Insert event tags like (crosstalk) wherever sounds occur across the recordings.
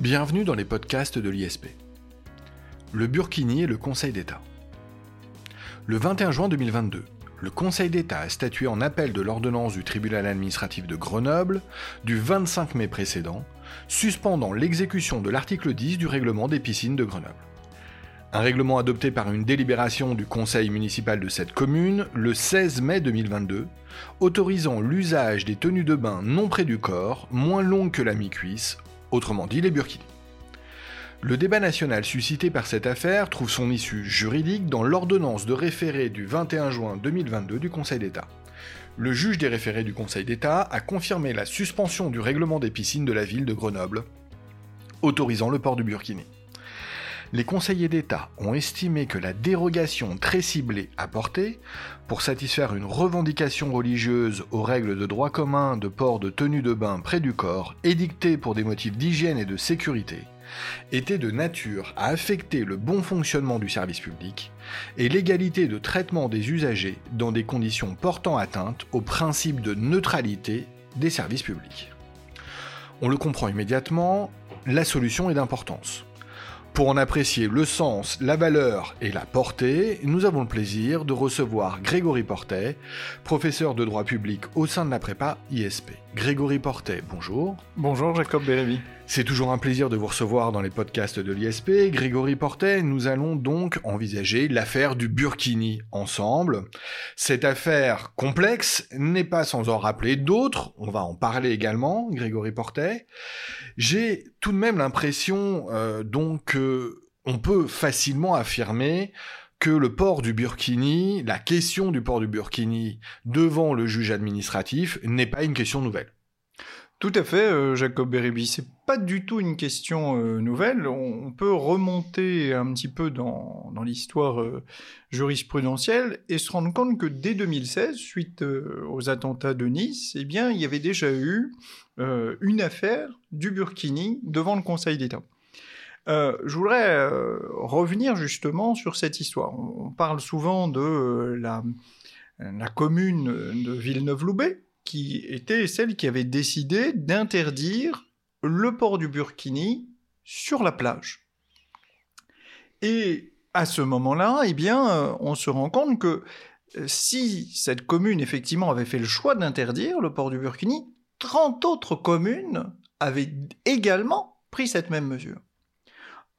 Bienvenue dans les podcasts de l'ISP. Le Burkini et le Conseil d'État. Le 21 juin 2022, le Conseil d'État a statué en appel de l'ordonnance du tribunal administratif de Grenoble du 25 mai précédent, suspendant l'exécution de l'article 10 du règlement des piscines de Grenoble. Un règlement adopté par une délibération du conseil municipal de cette commune le 16 mai 2022, autorisant l'usage des tenues de bain non près du corps, moins longues que la mi-cuisse, autrement dit les burkinis. Le débat national suscité par cette affaire trouve son issue juridique dans l'ordonnance de référé du 21 juin 2022 du Conseil d'État. Le juge des référés du Conseil d'État a confirmé la suspension du règlement des piscines de la ville de Grenoble, autorisant le port du burkini. Les conseillers d'État ont estimé que la dérogation très ciblée apportée pour satisfaire une revendication religieuse aux règles de droit commun de port de tenue de bain près du corps, édictée pour des motifs d'hygiène et de sécurité, était de nature à affecter le bon fonctionnement du service public et l'égalité de traitement des usagers dans des conditions portant atteinte au principe de neutralité des services publics. On le comprend immédiatement, la solution est d'importance. Pour en apprécier le sens, la valeur et la portée, nous avons le plaisir de recevoir Grégory Portet, professeur de droit public au sein de la prépa ISP. Grégory Portet, bonjour. Bonjour Jacob Bérémy. C'est toujours un plaisir de vous recevoir dans les podcasts de l'ISP. Grégory Portet, nous allons donc envisager l'affaire du Burkini ensemble. Cette affaire complexe n'est pas sans en rappeler d'autres, on va en parler également, Grégory Portet. J'ai tout de même l'impression euh, donc qu'on peut facilement affirmer que le port du burkini, la question du port du burkini devant le juge administratif n'est pas une question nouvelle. Tout à fait, euh, Jacob Beribi. C'est pas du tout une question euh, nouvelle. On, peut remonter un petit peu dans, l'histoire euh, jurisprudentielle et se rendre compte que dès 2016, suite aux attentats de Nice, eh il y avait déjà eu une affaire du Burkini devant le Conseil d'État. Je voudrais revenir justement sur cette histoire. On, parle souvent de la, la commune de Villeneuve-Loubet, qui était celle qui avait décidé d'interdire le port du burkini sur la plage. Et à ce moment-là, eh bien, euh, on se rend compte que euh, si cette commune effectivement avait fait le choix d'interdire le port du burkini, 30 autres communes avaient également pris cette même mesure.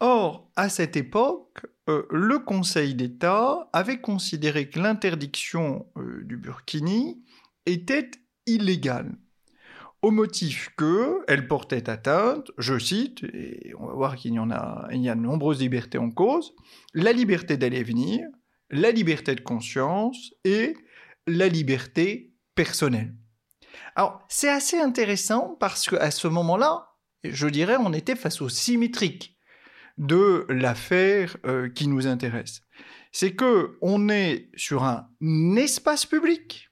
Or, à cette époque, euh, le Conseil d'État avait considéré que l'interdiction du burkini était illégale, au motif que elle portait atteinte, je cite, et on va voir qu'il y en a, il y a de nombreuses libertés en cause, la liberté d'aller et venir, la liberté de conscience et la liberté personnelle. Alors, c'est assez intéressant parce qu'à ce moment-là, je dirais, on était face au symétrique de l'affaire euh, qui nous intéresse. C'est que on est sur un espace public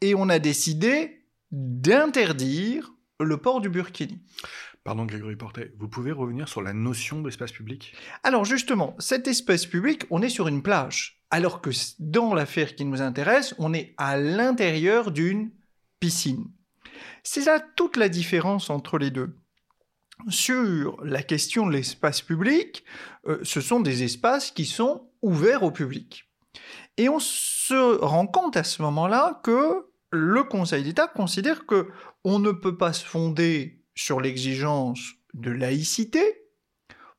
et on a décidé d'interdire le port du burkini. Pardon Grégory Portet, vous pouvez revenir sur la notion d'espace public? Alors justement, cet espace public, on est sur une plage, alors que dans l'affaire qui nous intéresse, on est à l'intérieur d'une piscine. C'est là toute la différence entre les deux. Sur la question de l'espace public, euh, ce sont des espaces qui sont ouverts au public. Et on se rend compte à ce moment-là que le Conseil d'État considère que on ne peut pas se fonder sur l'exigence de laïcité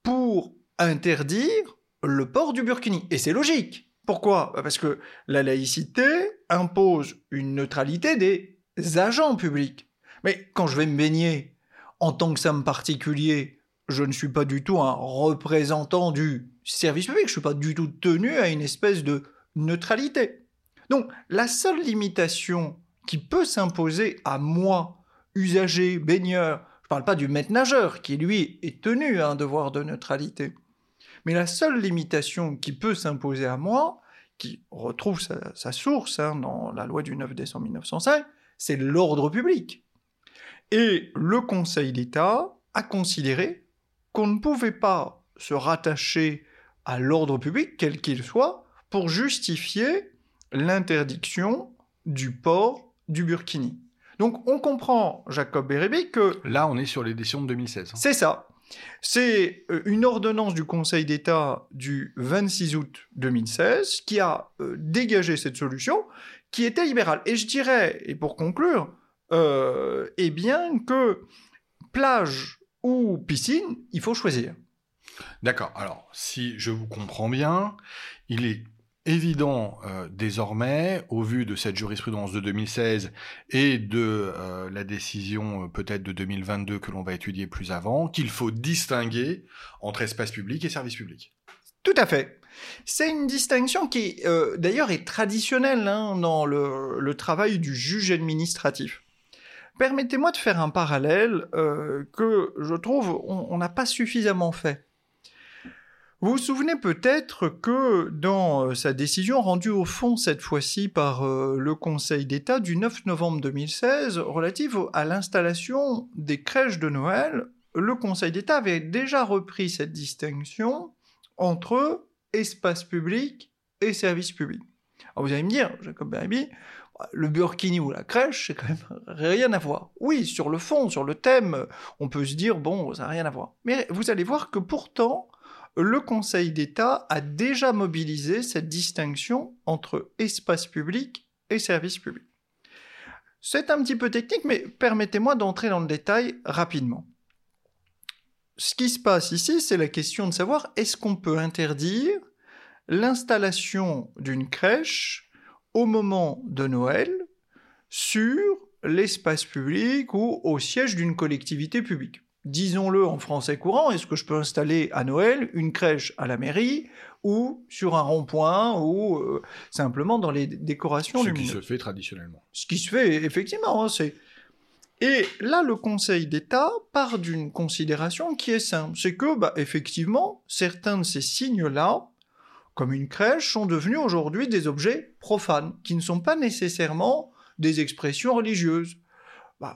pour interdire le port du burkini. Et c'est logique. Pourquoi? Bah, Parce que la laïcité impose une neutralité des agents publics. Mais quand je vais me baigner en tant que somme particulier, je ne suis pas du tout un représentant du service public, je ne suis pas du tout tenu à une espèce de neutralité. Donc la seule limitation qui peut s'imposer à moi, usager, baigneur, je ne parle pas du maître nageur qui lui est tenu à un devoir de neutralité, mais la seule limitation qui peut s'imposer à moi, qui retrouve sa, source hein, dans la loi du 9 décembre 1905, c'est l'ordre public. Et le Conseil d'État a considéré qu'on ne pouvait pas se rattacher à l'ordre public, quel qu'il soit, pour justifier l'interdiction du port du burkini. Donc on comprend, Jacob Bérébi, que... Là, on est sur l'édition de 2016. Hein. C'est ça. C'est euh, une ordonnance du Conseil d'État du 26 août 2016 qui a euh, dégagé cette solution qui était libérale. Et je dirais, et pour conclure, euh, eh bien que plage ou piscine, il faut choisir. D'accord. Alors, si je vous comprends bien, il est évident euh, désormais, au vu de cette jurisprudence de 2016 et de euh, la décision euh, peut-être de 2022 que l'on va étudier plus avant, qu'il faut distinguer entre espace public et service public. Tout à fait. C'est une distinction qui, d'ailleurs, est traditionnelle hein, dans le, travail du juge administratif. Permettez-moi de faire un parallèle que je trouve on n'a pas suffisamment fait. Vous vous souvenez peut-être que dans euh, sa décision rendue au fond cette fois-ci par euh, le Conseil d'État du 9 novembre 2016 relative à l'installation des crèches de Noël, le Conseil d'État avait déjà repris cette distinction entre espace public et service public. Alors vous allez me dire, Jacob Berby, le burkini ou la crèche, c'est quand même rien à voir. Oui, sur le fond, sur le thème, on peut se dire, bon, ça n'a rien à voir. Mais vous allez voir que pourtant, le Conseil d'État a déjà mobilisé cette distinction entre espace public et service public. C'est un petit peu technique, mais permettez-moi d'entrer dans le détail rapidement. Ce qui se passe ici, c'est la question de savoir est-ce qu'on peut interdire l'installation d'une crèche au moment de Noël sur l'espace public ou au siège d'une collectivité publique. Disons-le en français courant, est-ce que je peux installer à Noël une crèche à la mairie ou sur un rond-point ou euh, simplement dans les décorations Ce qui se fait traditionnellement. Ce qui se fait effectivement, hein, c'est et là, le Conseil d'État part d'une considération qui est simple, c'est que, bah, effectivement, certains de ces signes-là, comme une crèche, sont devenus aujourd'hui des objets profanes, qui ne sont pas nécessairement des expressions religieuses. Bah,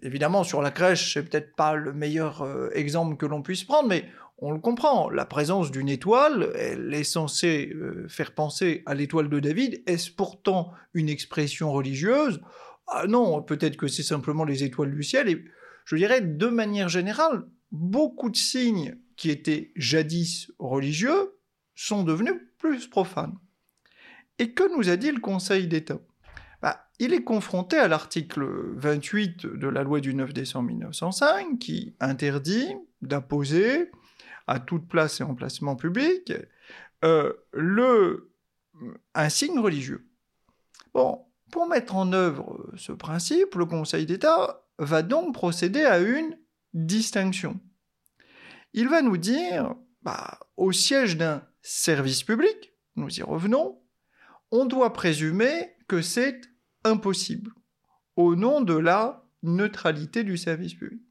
évidemment, sur la crèche, c'est peut-être pas le meilleur euh, exemple que l'on puisse prendre, mais on le comprend. La présence d'une étoile, elle est censée euh, faire penser à l'étoile de David. Est-ce pourtant une expression religieuse? Ah Non, peut-être que c'est simplement les étoiles du ciel. Et je dirais, de manière générale, beaucoup de signes qui étaient jadis religieux sont devenus plus profanes. Et que nous a dit le Conseil d'État? Bah, il est confronté à l'article 28 de la loi du 9 décembre 1905 qui interdit d'imposer à toute place et emplacement public euh, un signe religieux. Bon, pour mettre en œuvre ce principe, le Conseil d'État va donc procéder à une distinction. Il va nous dire, bah, au siège d'un service public, nous y revenons, on doit présumer que c'est impossible au nom de la neutralité du service public.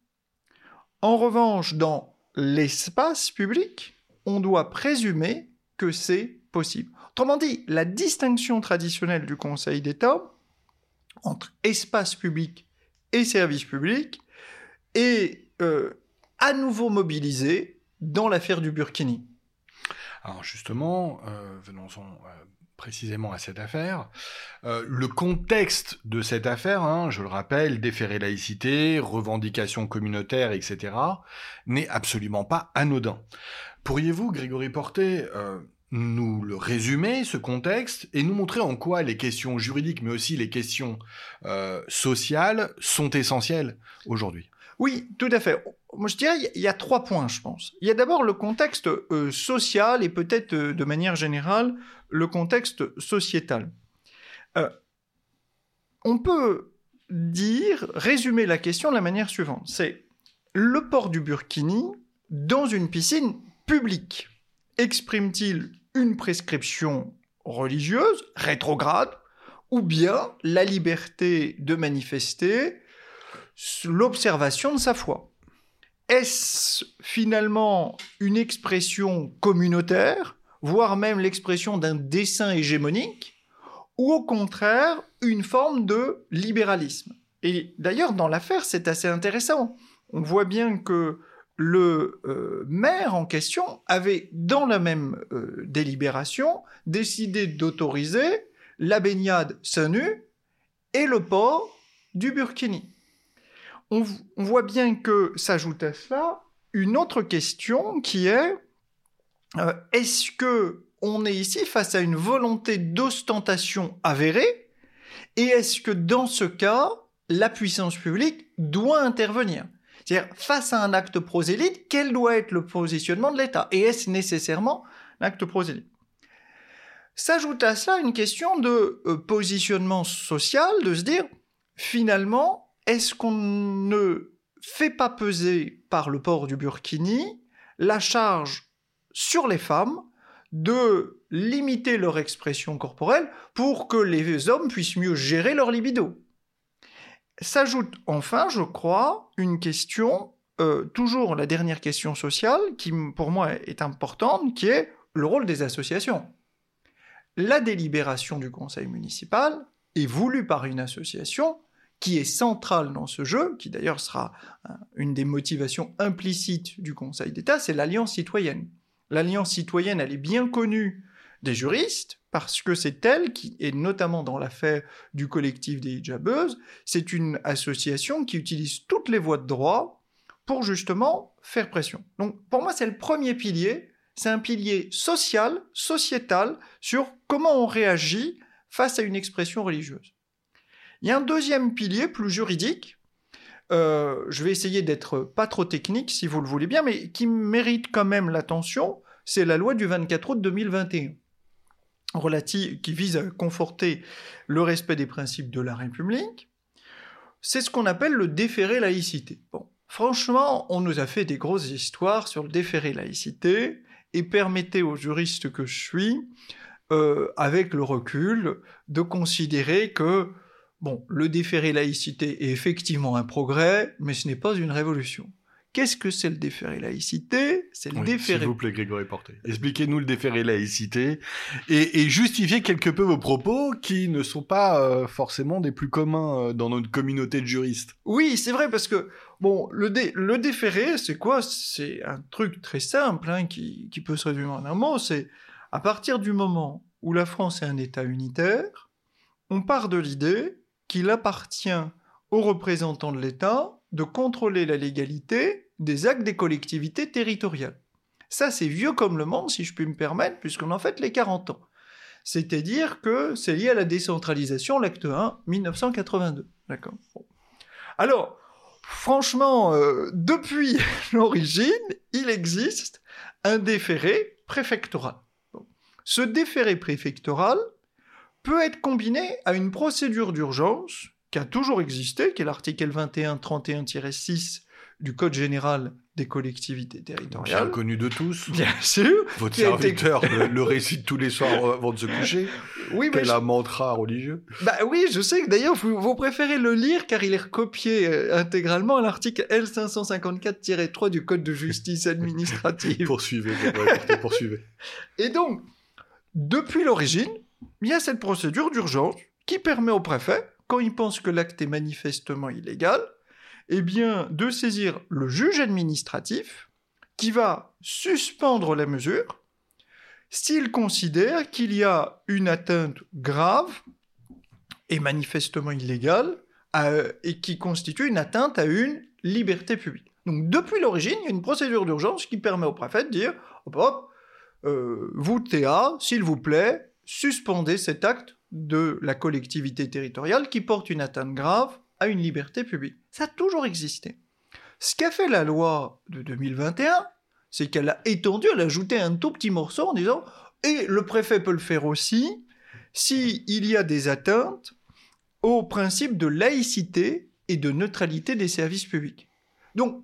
En revanche, dans l'espace public, on doit présumer que c'est possible. Autrement dit, la distinction traditionnelle du Conseil d'État entre espace public et service public est euh, à nouveau mobilisée dans l'affaire du Burkini. Alors justement, euh, venons-en euh, précisément à cette affaire. Euh, le contexte de cette affaire, hein, je le rappelle, déféré laïcité, revendications communautaires, etc., n'est absolument pas anodin. Pourriez-vous, Grégory euh, nous le résumer, ce contexte, et nous montrer en quoi les questions juridiques, mais aussi les questions sociales, sont essentielles aujourd'hui? Oui, tout à fait. Moi, je dirais, il y a trois points, je pense. Il y a d'abord le contexte social et peut-être de manière générale le contexte sociétal. Euh, on peut dire, résumer la question de la manière suivante. C'est le port du burkini dans une piscine publique exprime-t-il une prescription religieuse, rétrograde, ou bien la liberté de manifester l'observation de sa foi Est-ce finalement une expression communautaire voire même l'expression d'un dessin hégémonique, ou au contraire une forme de libéralisme? Et d'ailleurs, dans l'affaire, c'est assez intéressant. On voit bien que le euh, maire en question avait, dans la même euh, délibération, décidé d'autoriser la baignade seins nu et le port du burkini. On, voit bien que s'ajoute à cela une autre question qui est euh, est-ce que on est ici face à une volonté d'ostentation avérée et est-ce que dans ce cas, la puissance publique doit intervenir? C'est-à-dire, face à un acte prosélyte, quel doit être le positionnement de l'État Et est-ce nécessairement l'acte prosélyte? S'ajoute à cela une question de euh, positionnement social, de se dire, finalement, est-ce qu'on ne fait pas peser par le port du burkini la charge sur les femmes de limiter leur expression corporelle pour que les hommes puissent mieux gérer leur libido? S'ajoute enfin, je crois, une question, euh, toujours la dernière question sociale, qui pour moi est importante, qui est le rôle des associations. La délibération du conseil municipal est voulue par une association qui est centrale dans ce jeu, qui d'ailleurs sera euh, une des motivations implicites du Conseil d'État, c'est l'alliance citoyenne. L'alliance citoyenne, elle est bien connue des juristes, parce que c'est elle qui, et notamment dans l'affaire du collectif des hijabeuses, c'est une association qui utilise toutes les voies de droit pour justement faire pression. Donc pour moi, c'est le premier pilier, c'est un pilier social, sociétal, sur comment on réagit face à une expression religieuse. Il y a un deuxième pilier plus juridique, euh, je vais essayer d'être pas trop technique si vous le voulez bien, mais qui mérite quand même l'attention, c'est la loi du 24 août 2021 relative, qui vise à conforter le respect des principes de la République. C'est ce qu'on appelle le déféré laïcité. Bon, franchement, on nous a fait des grosses histoires sur le déféré laïcité, et permettez aux juristes que je suis, euh, avec le recul, de considérer que Bon, le déféré laïcité est effectivement un progrès, mais ce n'est pas une révolution. Qu'est-ce que c'est le déféré laïcité? C'est le déféré. S'il vous plaît, Grégory Porté. Expliquez-nous le déféré laïcité et, justifiez quelque peu vos propos qui ne sont pas euh, forcément des plus communs euh, dans notre communauté de juristes. Oui, c'est vrai parce que bon, le, le déféré, c'est quoi? C'est un truc très simple hein, qui, qui peut se résumer en un mot. C'est à partir du moment où la France est un État unitaire, on part de l'idée qu'il appartient aux représentants de l'État de contrôler la légalité des actes des collectivités territoriales. Ça, c'est vieux comme le monde, si je puis me permettre, puisqu'on en fait les 40 ans. C'est-à-dire que c'est lié à la décentralisation, l'acte 1, 1982. D'accord. Alors, franchement, euh, depuis (laughs) l'origine, il existe un déféré préfectoral. Ce déféré préfectoral, peut être combiné à une procédure d'urgence qui a toujours existé, qui est l'article 21-31-6 du Code général des collectivités territoriales. Bien connu de tous. Bien sûr. Votre serviteur le, récite tous les soirs avant de se coucher. Oui, mais Quel un mantra religieux. Bah oui, je sais que d'ailleurs, vous, préférez le lire car il est recopié euh, intégralement à l'article L554-3 du Code de justice administrative. (laughs) poursuivez, poursuivez. Et donc, depuis l'origine, il y a cette procédure d'urgence qui permet au préfet, quand il pense que l'acte est manifestement illégal, eh bien, de saisir le juge administratif qui va suspendre la mesure s'il considère qu'il y a une atteinte grave et manifestement illégale et qui constitue une atteinte à une liberté publique. Donc depuis l'origine, il y a une procédure d'urgence qui permet au préfet de dire hop, hop, euh, vous TA, s'il vous plaît, suspendez cet acte de la collectivité territoriale qui porte une atteinte grave à une liberté publique. Ça a toujours existé. Ce qu'a fait la loi de 2021, c'est qu'elle a étendu, elle a ajouté un tout petit morceau en disant et le préfet peut le faire aussi s'il y a des atteintes au principe de laïcité et de neutralité des services publics. Donc,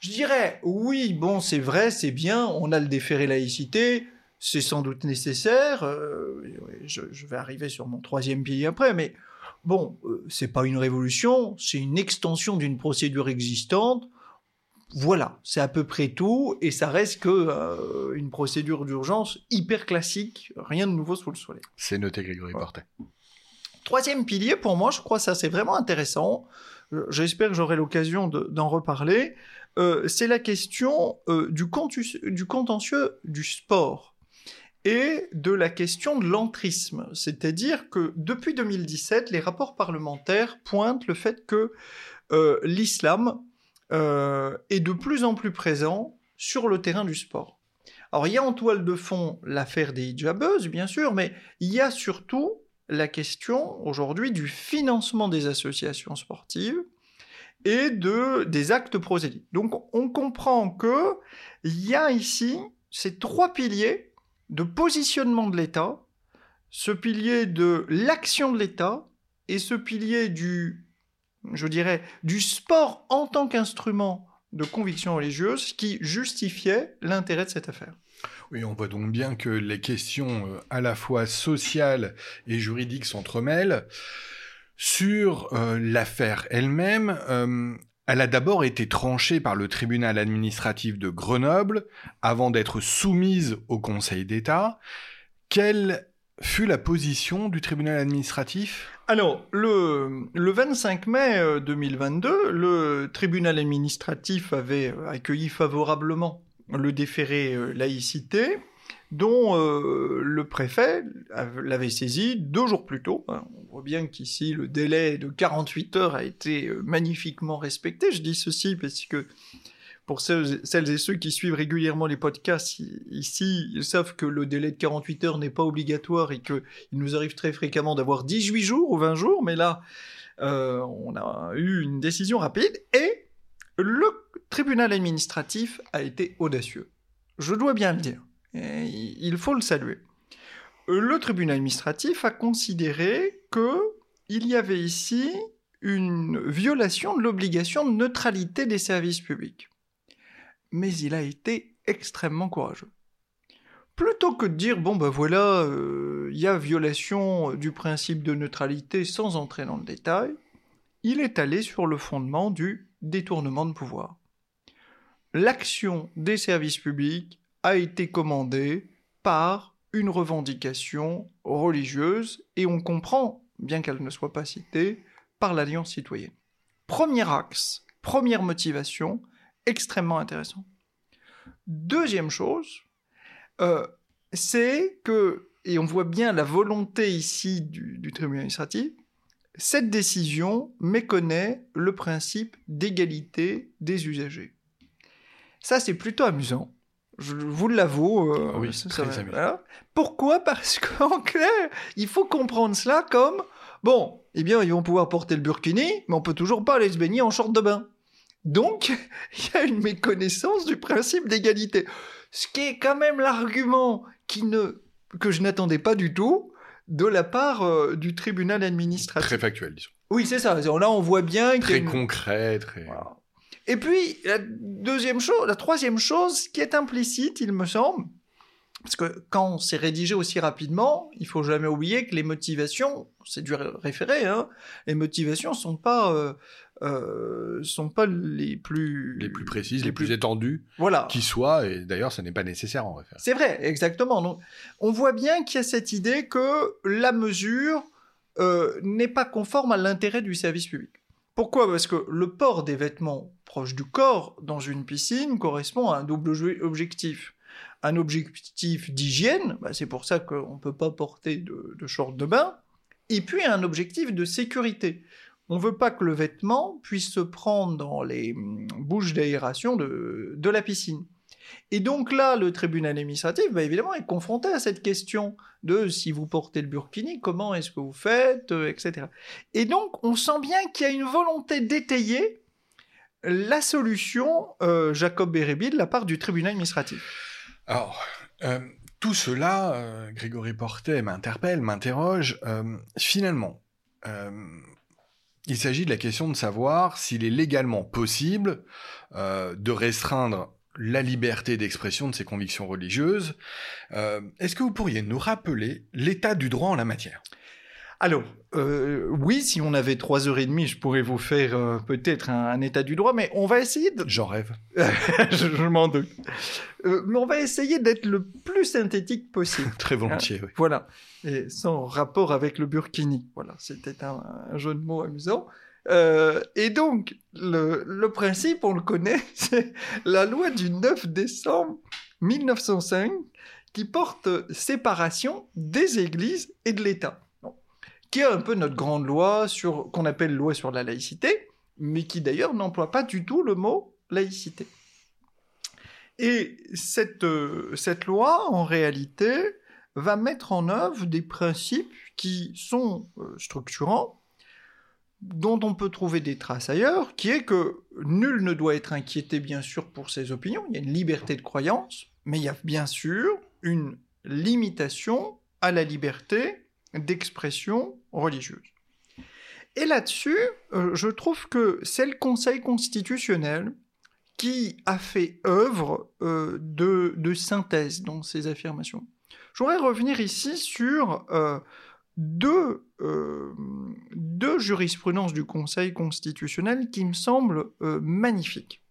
je dirais, oui, bon, c'est vrai, c'est bien, on a le déféré laïcité, c'est sans doute nécessaire. Euh, je, vais arriver sur mon troisième pilier après, mais bon, euh, c'est pas une révolution, c'est une extension d'une procédure existante. Voilà, c'est à peu près tout, et ça reste que euh, une procédure d'urgence hyper classique, rien de nouveau sous le soleil. C'est noté, Grégory Portet. Troisième pilier, pour moi, je crois que ça c'est vraiment intéressant. J'espère que j'aurai l'occasion d'en reparler. c'est la question du, du contentieux du sport et de la question de l'entrisme. C'est-à-dire que depuis 2017, les rapports parlementaires pointent le fait que euh, l'islam euh, est de plus en plus présent sur le terrain du sport. Alors il y a en toile de fond l'affaire des hijabeuses, bien sûr, mais il y a surtout la question aujourd'hui du financement des associations sportives et de, des actes prosélytes. Donc on comprend que il y a ici ces trois piliers de positionnement de l'État, ce pilier de l'action de l'État et ce pilier du, je dirais, du sport en tant qu'instrument de conviction religieuse qui justifiait l'intérêt de cette affaire. Oui, on voit donc bien que les questions euh, à la fois sociales et juridiques s'entremêlent. Sur euh, l'affaire elle-même, euh, elle a d'abord été tranchée par le tribunal administratif de Grenoble avant d'être soumise au Conseil d'État. Quelle fut la position du tribunal administratif? Alors, le, le 25 mai 2022, le tribunal administratif avait accueilli favorablement le déféré euh, laïcité, dont euh, le préfet l'avait saisi deux jours plus tôt. Hein. On voit bien qu'ici, le délai de 48 heures a été euh, magnifiquement respecté. Je dis ceci parce que pour celles, et ceux qui suivent régulièrement les podcasts, ici, ils savent que le délai de 48 heures n'est pas obligatoire et qu'il nous arrive très fréquemment d'avoir 18 jours ou 20 jours, mais là, on a eu une décision rapide et le tribunal administratif a été audacieux. Je dois bien le dire. Il faut le saluer. Le tribunal administratif a considéré que il y avait ici une violation de l'obligation de neutralité des services publics. Mais il a été extrêmement courageux. Plutôt que de dire, bon ben voilà, euh, il y a violation du principe de neutralité sans entrer dans le détail, il est allé sur le fondement du détournement de pouvoir l'action des services publics a été commandée par une revendication religieuse et on comprend, bien qu'elle ne soit pas citée, par l'Alliance citoyenne. Premier axe, première motivation, extrêmement intéressant. Deuxième chose, euh, c'est que, et on voit bien la volonté ici du, du tribunal administratif, cette décision méconnaît le principe d'égalité des usagers. Ça, c'est plutôt amusant. Je vous l'avoue. Euh, oui, ça, très amusant. Pourquoi? Parce qu'en clair, il faut comprendre cela comme bon, eh bien, ils vont pouvoir porter le burkini, mais on peut toujours pas aller se baigner en short de bain. Donc, (laughs) il y a une méconnaissance du principe d'égalité. Ce qui est quand même l'argument qui ne que je n'attendais pas du tout de la part euh, du tribunal administratif. Très factuel, disons. Oui, c'est ça. Là, on voit bien. Très concret, très. Et puis, la deuxième chose, la troisième chose qui est implicite, il me semble, parce que quand c'est rédigé aussi rapidement, il faut jamais oublier que les motivations, c'est du référé, hein, les motivations sont pas euh, euh, sont pas les plus les plus précises, les, plus, étendues, voilà, qui soient. Et d'ailleurs, ce n'est pas nécessaire en référé. C'est vrai, exactement. Donc, on voit bien qu'il y a cette idée que la mesure euh, n'est pas conforme à l'intérêt du service public. Pourquoi? Parce que le port des vêtements proches du corps dans une piscine correspond à un double objectif. Un objectif d'hygiène, bah, c'est pour ça qu'on ne peut pas porter de, de short de bain, et puis un objectif de sécurité. On ne veut pas que le vêtement puisse se prendre dans les hum, bouches d'aération de, la piscine. Et donc là, le tribunal administratif, bah, évidemment, est confronté à cette question de si vous portez le burkini, comment est-ce que vous faites, euh, etc. Et donc, on sent bien qu'il y a une volonté d'étayer la solution euh, Jacob Bérébi de la part du tribunal administratif. Alors, euh, tout cela, Grégory Portet m'interpelle, m'interroge. finalement, il s'agit de la question de savoir s'il est légalement possible de restreindre la liberté d'expression de ses convictions religieuses. Euh, est-ce que vous pourriez nous rappeler l'état du droit en la matière? Alors, euh, oui, si on avait trois heures et demie, je pourrais vous faire euh, peut-être un, état du droit, mais on va essayer de... J'en rêve. (laughs) je, m'en doute. mais on va essayer d'être le plus synthétique possible. (laughs) Très volontiers, oui. Voilà. Et sans rapport avec le burkini. Voilà, c'était un, jeu de mots amusant. Euh, et donc, le, principe, on le connaît, (laughs) c'est la loi du 9 décembre 1905 qui porte séparation des églises et de l'État, qui est un peu notre grande loi sur qu'on appelle loi sur la laïcité, mais qui d'ailleurs n'emploie pas du tout le mot laïcité. Et cette, euh, cette loi, en réalité, va mettre en œuvre des principes qui sont euh, structurants, dont on peut trouver des traces ailleurs, qui est que nul ne doit être inquiété, bien sûr, pour ses opinions. Il y a une liberté de croyance, mais il y a bien sûr une limitation à la liberté d'expression religieuse. Et là-dessus, euh, je trouve que c'est le Conseil constitutionnel qui a fait œuvre euh, de, synthèse dans ces affirmations. Je voudrais revenir ici sur euh, deux, deux, jurisprudences du Conseil constitutionnel qui me semblent magnifiques.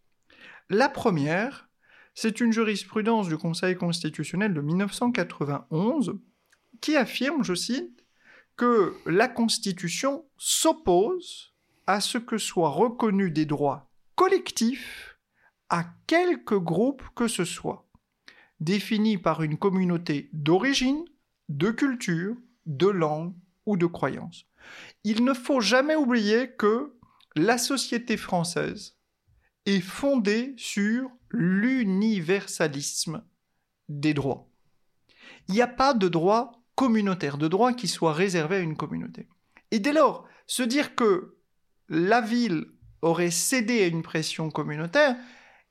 La première, c'est une jurisprudence du Conseil constitutionnel de 1991 qui affirme, je cite, que la Constitution s'oppose à ce que soient reconnus des droits collectifs à quelque groupe que ce soit, définis par une communauté d'origine, de culture, de langue ou de croyance. Il ne faut jamais oublier que la société française est fondée sur l'universalisme des droits. Il n'y a pas de droit communautaire, de droit qui soit réservé à une communauté. Et dès lors, se dire que la ville aurait cédé à une pression communautaire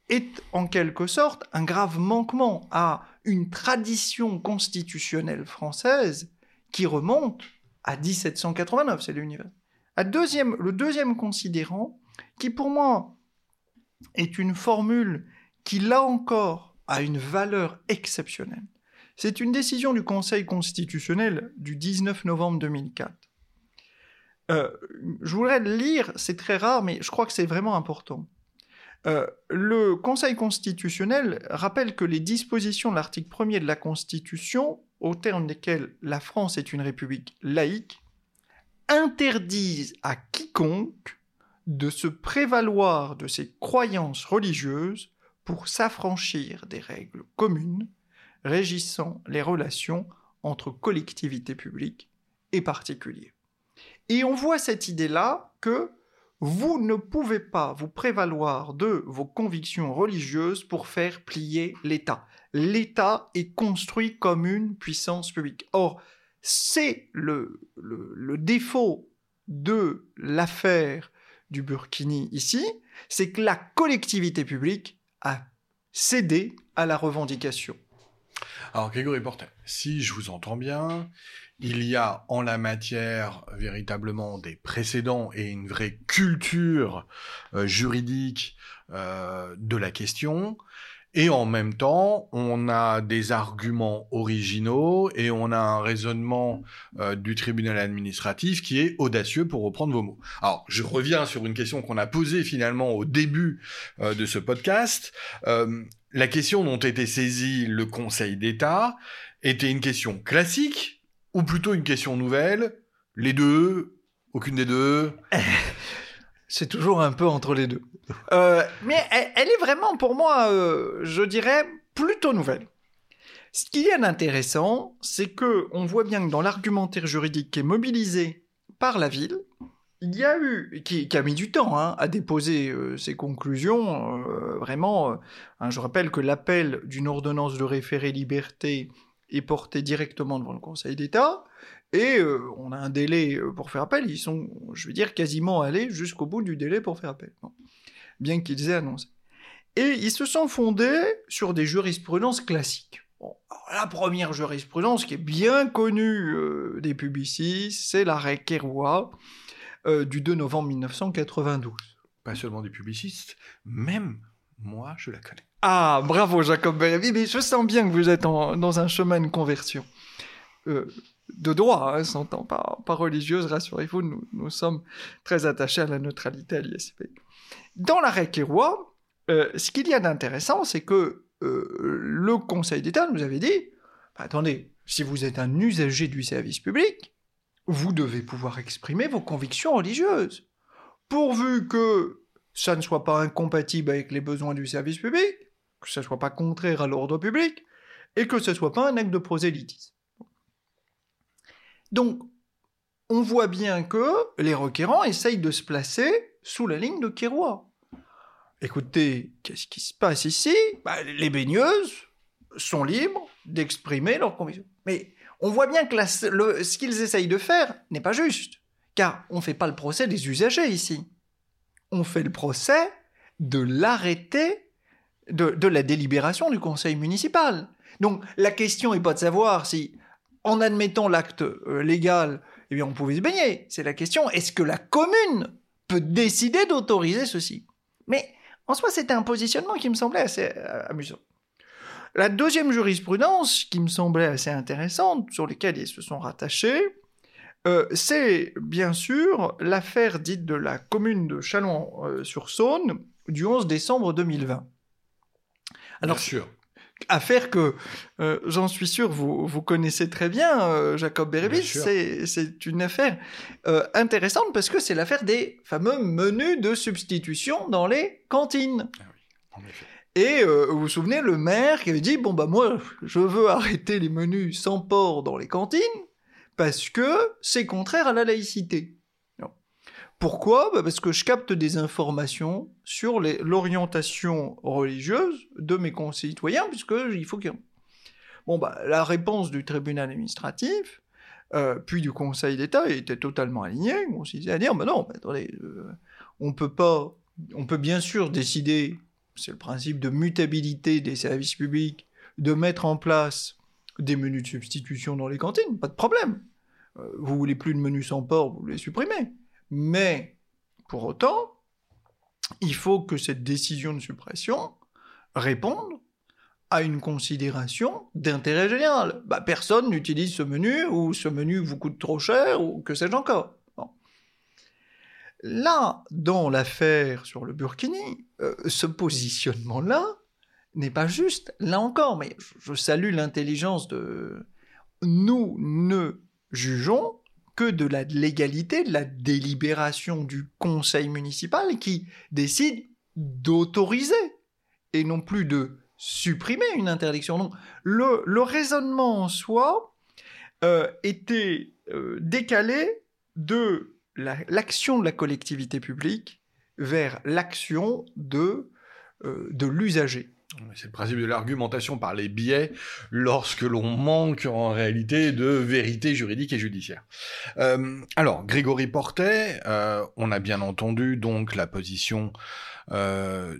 est en quelque sorte un grave manquement à une tradition constitutionnelle française qui remonte à 1789, c'est l'univers. Deuxième, le deuxième considérant, qui pour moi est une formule qui, là encore, a une valeur exceptionnelle, c'est une décision du Conseil constitutionnel du 19 novembre 2004. Euh, je voudrais le lire, c'est très rare, mais je crois que c'est vraiment important. Euh, le Conseil constitutionnel rappelle que les dispositions de l'article 1er de la Constitution, au terme desquelles la France est une république laïque, interdisent à quiconque de se prévaloir de ses croyances religieuses pour s'affranchir des règles communes régissant les relations entre collectivités publiques et particuliers. Et on voit cette idée-là que vous ne pouvez pas vous prévaloir de vos convictions religieuses pour faire plier l'État. L'État est construit comme une puissance publique. Or, c'est le, le, défaut de l'affaire du Burkini ici, c'est que la collectivité publique a cédé à la revendication. Alors, Grégory Portet, si je vous entends bien, il y a en la matière véritablement des précédents et une vraie culture euh, juridique euh, de la question. Et en même temps, on a des arguments originaux et on a un raisonnement euh, du tribunal administratif qui est audacieux pour reprendre vos mots. Alors, je reviens sur une question qu'on a posée finalement au début de ce podcast la question dont était saisi le Conseil d'État était une question classique ou plutôt une question nouvelle? Les deux? Aucune des deux? (laughs) C'est toujours un peu entre les deux. Euh, mais elle, est vraiment pour moi, euh, je dirais, plutôt nouvelle. Ce qui est intéressant, c'est que on voit bien que dans l'argumentaire juridique qui est mobilisé par la ville, il y a eu, qui, a mis du temps hein, à déposer euh, ses conclusions, euh, vraiment, euh, hein, je rappelle que l'appel d'une ordonnance de référé liberté est porté directement devant le Conseil d'État, et on a un délai pour faire appel, ils sont, je veux dire, quasiment allés jusqu'au bout du délai pour faire appel, bien qu'ils aient annoncé. Et ils se sont fondés sur des jurisprudences classiques. la première jurisprudence qui est bien connue des publicistes, c'est l'arrêt Keroua, euh, du 2 novembre 1992. Pas seulement des publicistes, même moi, je la connais. Ah, bravo Jacob Berévi, mais je sens bien que vous êtes dans un chemin de conversion. Euh, de droit, hein, s'entend, pas, pas religieuse, rassurez-vous, nous, nous, sommes très attachés à la neutralité à l'ISP. Dans l'arrêt Kérois, euh, ce qu'il y a d'intéressant, c'est que le Conseil d'État nous avait dit, bah, attendez, si vous êtes un usager du service public, vous devez pouvoir exprimer vos convictions religieuses, pourvu que ça ne soit pas incompatible avec les besoins du service public, que ça ne soit pas contraire à l'ordre public, et que ce ne soit pas un acte de prosélytisme. Donc, on voit bien que les requérants essayent de se placer sous la ligne de Kérois. Écoutez, qu'est-ce qui se passe ici? Bah, Les baigneuses sont libres d'exprimer leurs convictions. Mais on voit bien que ce qu'ils essayent de faire n'est pas juste, car on ne fait pas le procès des usagers ici. On fait le procès de l'arrêté de, la délibération du conseil municipal. Donc la question n'est pas de savoir si, en admettant l'acte euh, légal, eh on pouvait se baigner. C'est la question, est-ce que la commune peut décider d'autoriser ceci? Mais en soi, c'était un positionnement qui me semblait assez euh, amusant. La deuxième jurisprudence, qui me semblait assez intéressante, sur laquelle ils se sont rattachés, euh, c'est bien sûr l'affaire dite de la commune de Chalon-sur-Saône du 11 décembre 2020. Alors, bien sûr. Affaire que euh, j'en suis sûr vous, vous connaissez très bien, euh, Jacob Berébis. C'est une affaire intéressante parce que c'est l'affaire des fameux menus de substitution dans les cantines. Ah Et vous vous souvenez, le maire qui avait dit Bon, bah, moi, je veux arrêter les menus sans porc dans les cantines parce que c'est contraire à la laïcité. Pourquoi? Bah, Parce que je capte des informations sur l'orientation religieuse de mes concitoyens, puisqu'il faut que... Bon, bah, la réponse du tribunal administratif, euh, puis du Conseil d'État, était totalement alignée. On s'est dit à dire, bah non, euh, on peut pas... On peut bien sûr décider, c'est le principe de mutabilité des services publics, de mettre en place des menus de substitution dans les cantines, pas de problème. Euh, vous voulez plus de menus sans porc, vous les supprimez. Mais, pour autant, il faut que cette décision de suppression réponde à une considération d'intérêt général. Bah, personne n'utilise ce menu, ou ce menu vous coûte trop cher, ou que sais-je encore. Là, dans l'affaire sur le Burkini, euh, ce positionnement-là n'est pas juste, là encore, mais je salue l'intelligence de... Nous ne jugeons que de la légalité de la délibération du conseil municipal qui décide d'autoriser et non plus de supprimer une interdiction. Donc le, raisonnement en soi euh, était euh, décalé de l'action de la collectivité publique vers l'action de, euh, de l'usager. C'est le principe de l'argumentation par les biais lorsque l'on manque en réalité de vérité juridique et judiciaire. Euh, alors, Grégory Portet, euh, on a bien entendu donc la position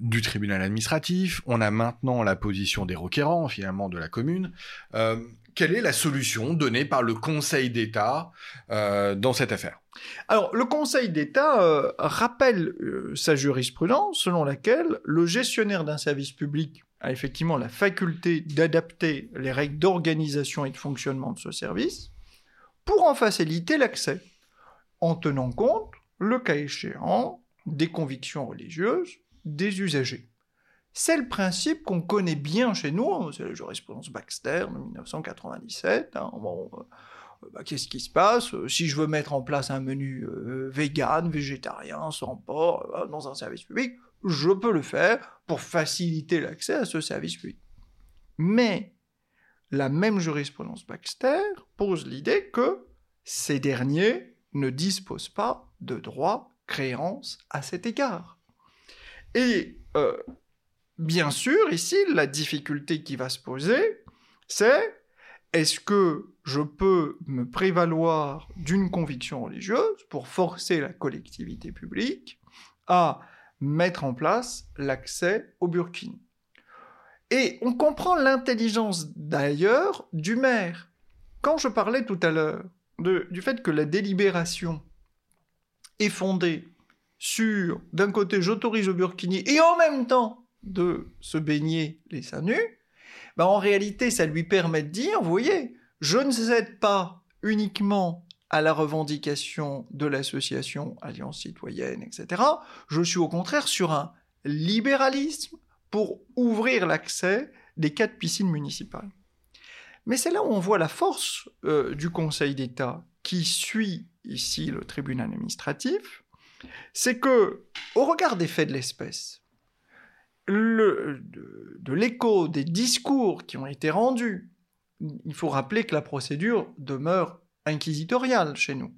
du tribunal administratif, on a maintenant la position des requérants finalement de la commune. quelle est la solution donnée par le Conseil d'État dans cette affaire? Alors, le Conseil d'État euh, rappelle euh, sa jurisprudence selon laquelle le gestionnaire d'un service public a effectivement la faculté d'adapter les règles d'organisation et de fonctionnement de ce service pour en faciliter l'accès, en tenant compte, le cas échéant, des convictions religieuses des usagers. C'est le principe qu'on connaît bien chez nous, hein, c'est la jurisprudence Baxter de 1997. Euh, bah, qu'est-ce qui se passe? Euh, Si je veux mettre en place un menu euh, vegan, végétarien, sans porc, dans un service public, je peux le faire pour faciliter l'accès à ce service public. Mais la même jurisprudence Baxter pose l'idée que ces derniers ne disposent pas de droits créances à cet égard. Et bien sûr, ici, la difficulté qui va se poser, c'est est-ce que je peux me prévaloir d'une conviction religieuse pour forcer la collectivité publique à mettre en place l'accès au burkini Et on comprend l'intelligence d'ailleurs du maire. Quand je parlais tout à l'heure du fait que la délibération est fondée sur, d'un côté, j'autorise au burkini et en même temps de se baigner les seins nus, bah, en réalité, ça lui permet de dire, vous voyez, je ne cède pas uniquement à la revendication de l'association Alliance citoyenne, etc. Je suis au contraire sur un libéralisme pour ouvrir l'accès des quatre piscines municipales. Mais c'est là où on voit la force euh, du Conseil d'État qui suit ici le tribunal administratif, c'est que, au regard des faits de l'espèce, le, de, l'écho des discours qui ont été rendus, il faut rappeler que la procédure demeure inquisitoriale chez nous.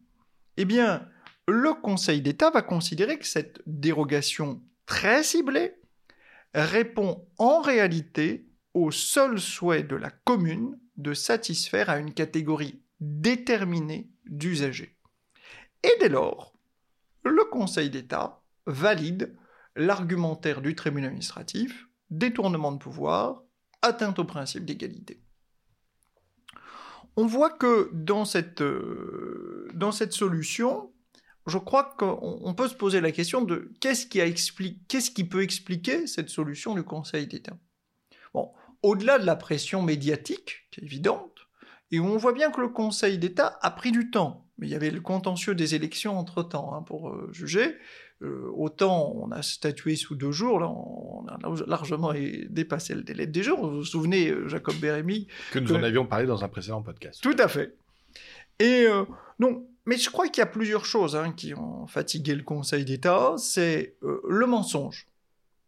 Eh bien, le Conseil d'État va considérer que cette dérogation très ciblée répond en réalité au seul souhait de la commune de satisfaire à une catégorie déterminée d'usagers. Et dès lors, le Conseil d'État valide l'argumentaire du tribunal administratif, détournement de pouvoir, atteinte au principe d'égalité. On voit que dans cette, euh, dans cette solution, je crois qu'on peut se poser la question de qu'est-ce qui, qui peut expliquer cette solution du Conseil d'État? Bon, au-delà de la pression médiatique, qui est évidente, et où on voit bien que le Conseil d'État a pris du temps. Mais il y avait le contentieux des élections entre-temps hein, pour euh, juger. Euh, autant on a statué sous deux jours, là on a largement dépassé le délai des jours. Vous vous souvenez, euh, Jacob Bérémy Que nous en avions parlé dans un précédent podcast. Tout à fait. Et non, mais je crois qu'il y a plusieurs choses hein, qui ont fatigué le Conseil d'État. C'est le mensonge.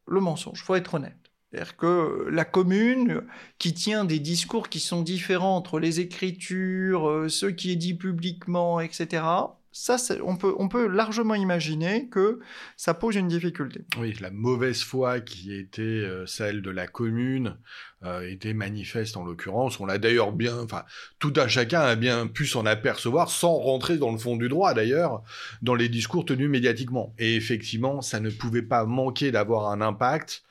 Le mensonge, faut être honnête. C'est-à-dire que la commune, qui tient des discours qui sont différents entre les écritures, euh, ce qui est dit publiquement, etc., ça, on peut, on peut largement imaginer que ça pose une difficulté. Oui, la mauvaise foi qui était euh, celle de la commune euh, était manifeste en l'occurrence. On l'a d'ailleurs bien, enfin, tout un chacun a bien pu s'en apercevoir sans rentrer dans le fond du droit d'ailleurs, dans les discours tenus médiatiquement. Et effectivement, ça ne pouvait pas manquer d'avoir un impact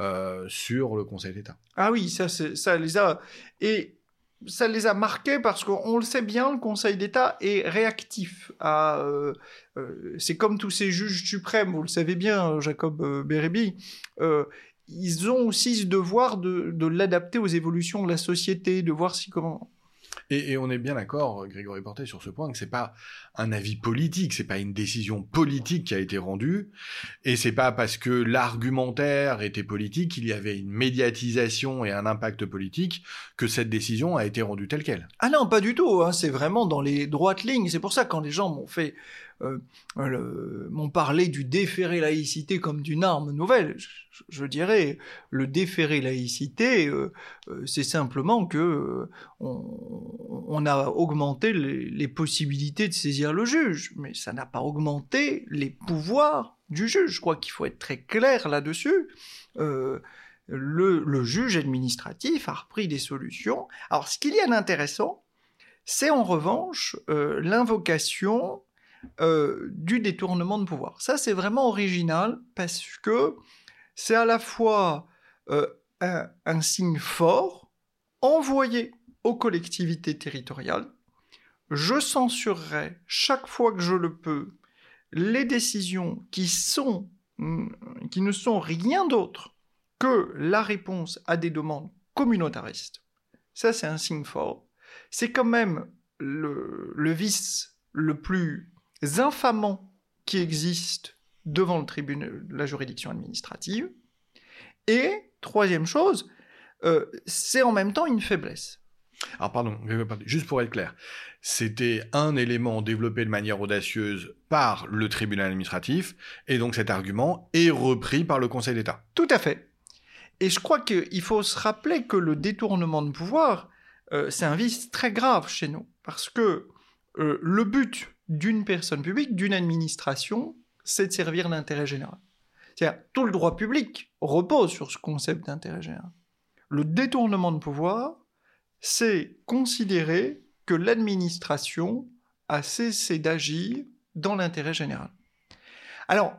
euh, sur le Conseil d'État. Ah oui, ça, ça les a et ça les a marqués parce qu'on le sait bien, le Conseil d'État est réactif à. Euh, euh, c'est comme tous ces juges suprêmes, vous le savez bien, Jacob Bérébi. ils ont aussi ce devoir de, de l'adapter aux évolutions de la société, de voir si comment et, on est bien d'accord, Grégory Portet, sur ce point, que c'est pas un avis politique, c'est pas une décision politique qui a été rendue, et c'est pas parce que l'argumentaire était politique qu'il y avait une médiatisation et un impact politique que cette décision a été rendue telle qu'elle. Ah non, pas du tout. Hein. c'est vraiment dans les droites lignes. C'est pour ça quand les gens m'ont fait euh, m'ont parlé du déféré laïcité comme d'une arme nouvelle. Je, dirais, le déféré laïcité, euh, euh, c'est simplement que on, a augmenté les, possibilités de saisir le juge, mais ça n'a pas augmenté les pouvoirs du juge. Je crois qu'il faut être très clair là-dessus. Le, juge administratif a repris des solutions. Alors, ce qu'il y a d'intéressant, c'est en revanche l'invocation euh, du détournement de pouvoir. Ça, c'est vraiment original parce que c'est à la fois euh, un, signe fort envoyé aux collectivités territoriales. Je censurerai chaque fois que je le peux les décisions qui sont mm, qui ne sont rien d'autre que la réponse à des demandes communautaristes. Ça, c'est un signe fort. C'est quand même le vice le plus infamants qui existent devant le tribunal, la juridiction administrative. Et, troisième chose, euh, c'est en même temps une faiblesse. Alors pardon, juste pour être clair, c'était un élément développé de manière audacieuse par le tribunal administratif, et donc cet argument est repris par le Conseil d'État. Tout à fait. Et je crois qu'il faut se rappeler que le détournement de pouvoir, euh, c'est un vice très grave chez nous, parce que euh, le but d'une personne publique, d'une administration, c'est de servir l'intérêt général. C'est-à-dire, tout le droit public repose sur ce concept d'intérêt général. Le détournement de pouvoir, c'est considérer que l'administration a cessé d'agir dans l'intérêt général. Alors,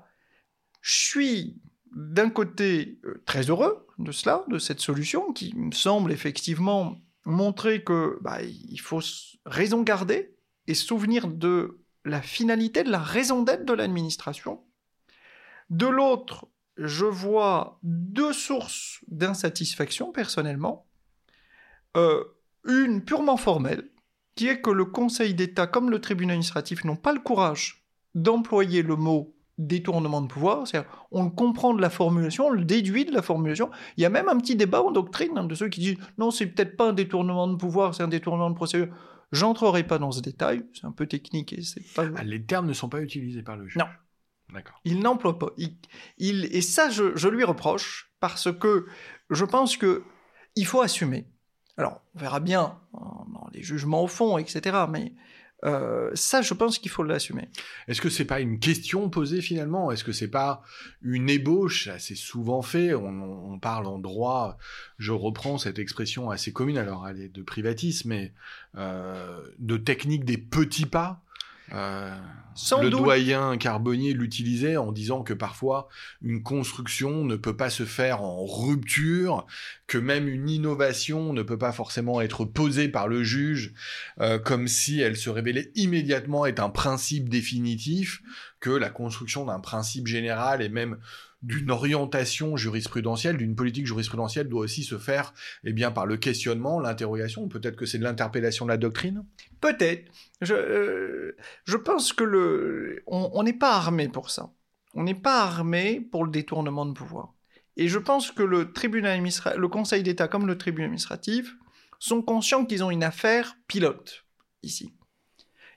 je suis d'un côté euh, très heureux de cela, de cette solution, qui me semble effectivement montrer que bah, il faut raison garder et souvenir de la finalité, de la raison d'être de l'administration. De l'autre, je vois deux sources d'insatisfaction personnellement. Euh, une purement formelle, qui est que le Conseil d'État comme le tribunal administratif n'ont pas le courage d'employer le mot détournement de pouvoir, on le comprend de la formulation, on le déduit de la formulation. Il y a même un petit débat en doctrine hein, de ceux qui disent non, c'est peut-être pas un détournement de pouvoir, c'est un détournement de procédure. J'entrerai pas dans ce détail, c'est un peu technique et c'est pas. Ah, les termes ne sont pas utilisés par le juge. Non. D'accord. Il n'emploie pas. Il, et ça, je, lui reproche parce que je pense que il faut assumer. Alors, on verra bien dans les jugements au fond, etc. Mais Euh, ça, je pense qu'il faut l'assumer. Est-ce que c'est pas une question posée finalement? Est-ce que c'est pas une ébauche? Assez souvent fait. On, parle en droit, je reprends cette expression assez commune, alors elle est de privatisme, mais euh, de technique des petits pas euh, le doyen Carbonnier l'utilisait en disant que parfois une construction ne peut pas se faire en rupture, que même une innovation ne peut pas forcément être posée par le juge euh, comme si elle se révélait immédiatement être un principe définitif, que la construction d'un principe général et même d'une orientation jurisprudentielle, d'une politique jurisprudentielle doit aussi se faire eh bien, par le questionnement, l'interrogation. Peut-être que c'est de l'interpellation de la doctrine Peut-être. Je, euh, je pense que le, on n'est pas armé pour ça. On n'est pas armé pour le détournement de pouvoir. Et je pense que le tribunal le Conseil d'État comme le tribunal administratif sont conscients qu'ils ont une affaire pilote ici.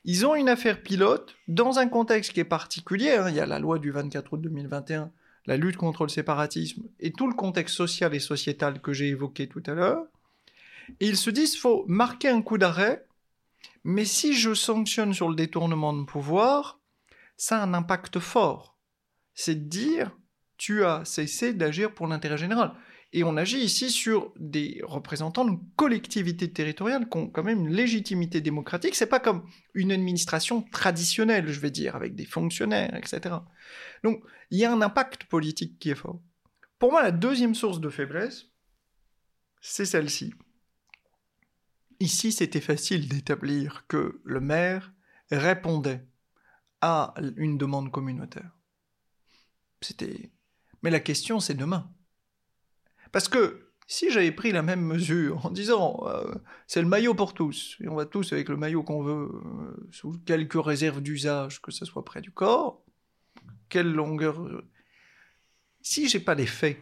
Ils ont une affaire pilote dans un contexte qui est particulier. Hein. Il y a la loi du 24 août 2021 la lutte contre le séparatisme et tout le contexte social et sociétal que j'ai évoqué tout à l'heure. Ils se disent, faut marquer un coup d'arrêt, mais si je sanctionne sur le détournement de pouvoir, ça a un impact fort. C'est de dire, tu as cessé d'agir pour l'intérêt général. Et on agit ici sur des représentants de collectivités territoriales qui ont quand même une légitimité démocratique. C'est pas comme une administration traditionnelle, je vais dire, avec des fonctionnaires, etc. Donc, il y a un impact politique qui est fort. Pour moi, la deuxième source de faiblesse, c'est celle-ci. Ici, c'était facile d'établir que le maire répondait à une demande communautaire. C'était. Mais la question, c'est demain. Parce que si j'avais pris la même mesure en disant euh, c'est le maillot pour tous, et on va tous avec le maillot qu'on veut, euh, sous quelques réserves d'usage, que ce soit près du corps, quelle longueur. Euh, si j'ai pas les faits,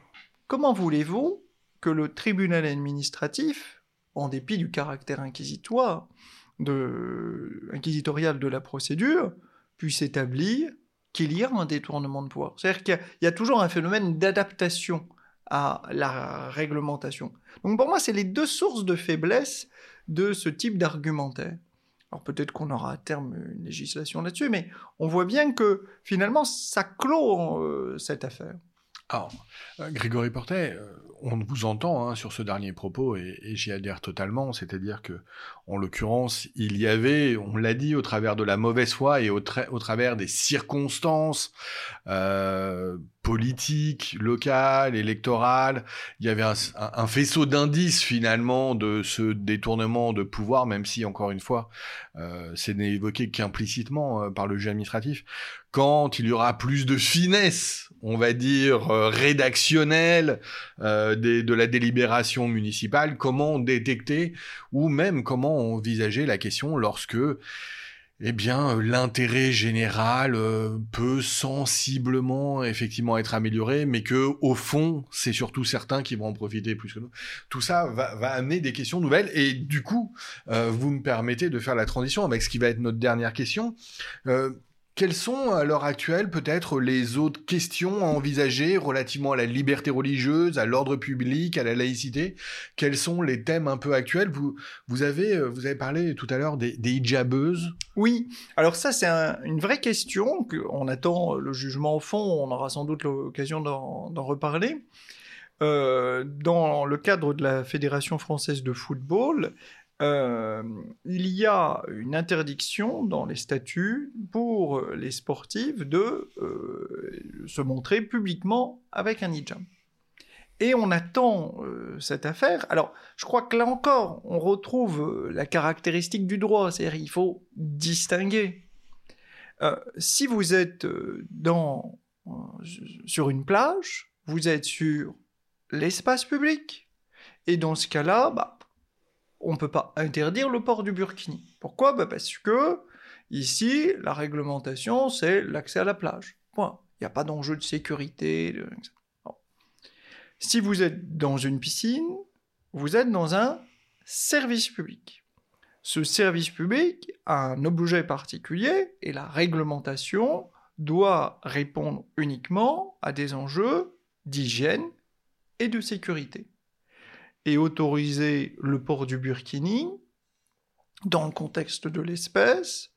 comment voulez-vous que le tribunal administratif, en dépit du caractère inquisitoire, inquisitorial de la procédure, puisse établir qu'il y a un détournement de pouvoir? C'est-à-dire qu'il y, a toujours un phénomène d'adaptation à la réglementation. Donc pour moi, c'est les deux sources de faiblesse de ce type d'argumentaire. Alors peut-être qu'on aura à terme une législation là-dessus, mais on voit bien que finalement, ça clôt euh, cette affaire. Alors, euh, Grégory Portet, euh, on vous entend hein, sur ce dernier propos et, j'y adhère totalement, c'est-à-dire que, en l'occurrence, il y avait, on l'a dit, au travers de la mauvaise foi et au, travers des circonstances politiques, locales, électorales, il y avait un, faisceau d'indices finalement de ce détournement de pouvoir, même si, encore une fois, euh, c'est évoqué qu'implicitement par le juge administratif, quand il y aura plus de finesse, on va dire, euh, rédactionnelle euh, de la délibération municipale, comment détecter ou même comment envisager la question lorsque eh bien, l'intérêt général euh, peut sensiblement effectivement être amélioré, mais que au fond, c'est surtout certains qui vont en profiter plus que nous. Tout ça va, va amener des questions nouvelles, et du coup, vous me permettez de faire la transition avec ce qui va être notre dernière question. Quelles sont à l'heure actuelle peut-être les autres questions à envisager relativement à la liberté religieuse, à l'ordre public, à la laïcité? Quels sont les thèmes un peu actuels? Vous, vous, avez, euh, vous avez parlé tout à l'heure des, des hijabeuses. Oui, alors ça c'est une vraie question. On attend le jugement au fond, on aura sans doute l'occasion d'en reparler. Euh, dans le cadre de la Fédération française de football, euh, il y a une interdiction dans les statuts pour les sportifs de euh, se montrer publiquement avec un hijab. Et on attend euh, cette affaire. Alors, je crois que là encore, on retrouve la caractéristique du droit, c'est-à-dire il faut distinguer. si vous êtes dans, sur une plage, vous êtes sur l'espace public. Et dans ce cas-là, bah, on ne peut pas interdire le port du burkini. Pourquoi? Bah, Parce que ici, la réglementation, c'est l'accès à la plage. Point. Il n'y a pas d'enjeu de sécurité. Si vous êtes dans une piscine, vous êtes dans un service public. Ce service public a un objet particulier et la réglementation doit répondre uniquement à des enjeux d'hygiène et de sécurité et autoriser le port du burkini dans le contexte de l'espèce,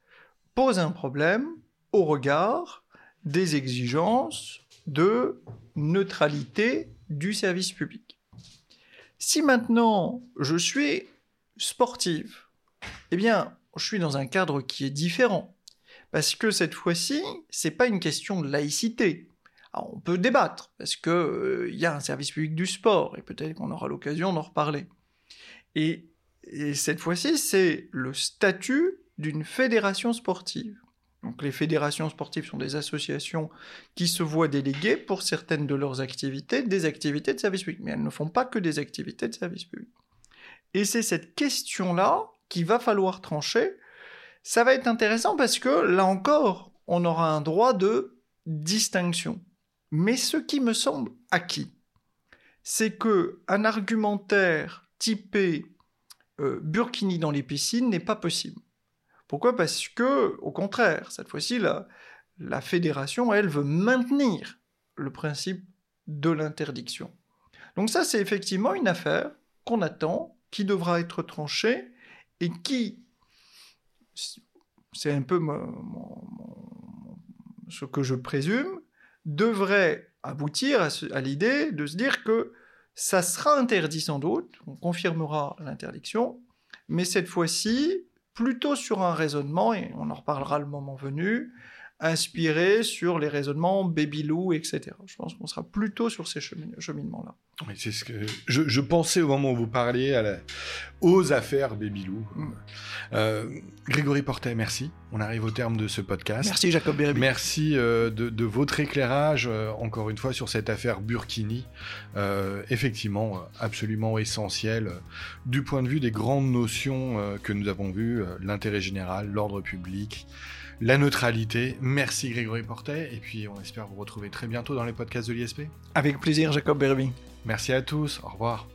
pose un problème au regard des exigences de neutralité du service public. Si maintenant je suis sportive, eh bien, je suis dans un cadre qui est différent. Parce que cette fois-ci, c'est pas une question de laïcité. On peut débattre, parce qu'il euh, y a un service public du sport, et peut-être qu'on aura l'occasion d'en reparler. Et, et cette fois-ci, c'est le statut d'une fédération sportive. Donc les fédérations sportives sont des associations qui se voient déléguer pour certaines de leurs activités des activités de service public, mais elles ne font pas que des activités de service public. Et c'est cette question-là qu'il va falloir trancher. Ça va être intéressant parce que là encore, on aura un droit de distinction. Mais ce qui me semble acquis, c'est que un argumentaire typé euh, Burkini dans les piscines n'est pas possible. Pourquoi? Parce que, au contraire, cette fois-ci, la, la fédération, elle, veut maintenir le principe de l'interdiction. Donc ça, c'est effectivement une affaire qu'on attend, qui devra être tranchée, et qui, c'est un peu ce que je présume, devrait aboutir à, l'idée de se dire que ça sera interdit sans doute, on confirmera l'interdiction, mais cette fois-ci, plutôt sur un raisonnement, et on en reparlera le moment venu, inspiré sur les raisonnements Babylou, etc. Je pense qu'on sera plutôt sur ces cheminements-là. c'est ce que je, pensais au moment où vous parliez à aux affaires Babylou. Mm. Euh, Grégory Portet, merci. On arrive au terme de ce podcast. Merci Jacob Bérébi. Merci euh, de, votre éclairage, euh, encore une fois, sur cette affaire Burkini. effectivement, absolument essentielle du point de vue des grandes notions que nous avons vues, l'intérêt général, l'ordre public, la neutralité. Merci Grégory Portet, et puis on espère vous retrouver très bientôt dans les podcasts de l'ISP. Avec plaisir, Jacob Berby. Merci à tous, au revoir.